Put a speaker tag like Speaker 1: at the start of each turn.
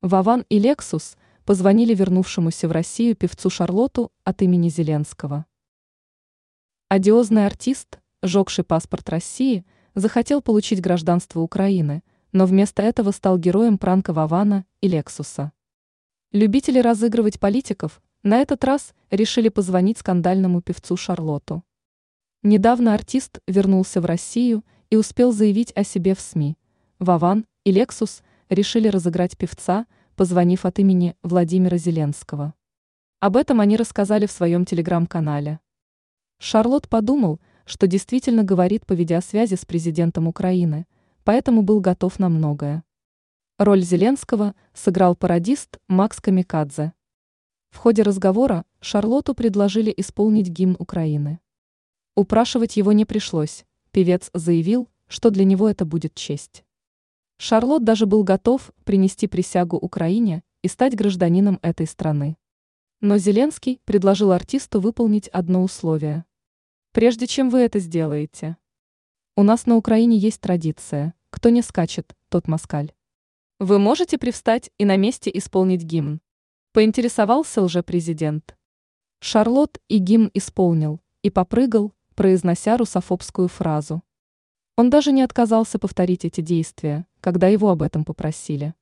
Speaker 1: Вован и Лексус позвонили вернувшемуся в Россию певцу Шарлоту от имени Зеленского. Одиозный артист, жегший паспорт России, захотел получить гражданство Украины, но вместо этого стал героем пранка Вована и Лексуса. Любители разыгрывать политиков на этот раз решили позвонить скандальному певцу Шарлоту. Недавно артист вернулся в Россию и успел заявить о себе в СМИ. Вован и Лексус решили разыграть певца, позвонив от имени Владимира Зеленского. Об этом они рассказали в своем телеграм-канале. Шарлот подумал, что действительно говорит по видеосвязи с президентом Украины, поэтому был готов на многое. Роль Зеленского сыграл пародист Макс Камикадзе. В ходе разговора Шарлоту предложили исполнить гимн Украины. Упрашивать его не пришлось, певец заявил, что для него это будет честь. Шарлот даже был готов принести присягу Украине и стать гражданином этой страны. Но Зеленский предложил артисту выполнить одно условие. Прежде чем вы это сделаете. У нас на Украине есть традиция, кто не скачет, тот москаль. Вы можете привстать и на месте исполнить гимн. Поинтересовался лже-президент. Шарлот и гимн исполнил, и попрыгал, произнося русофобскую фразу. Он даже не отказался повторить эти действия, когда его об этом попросили.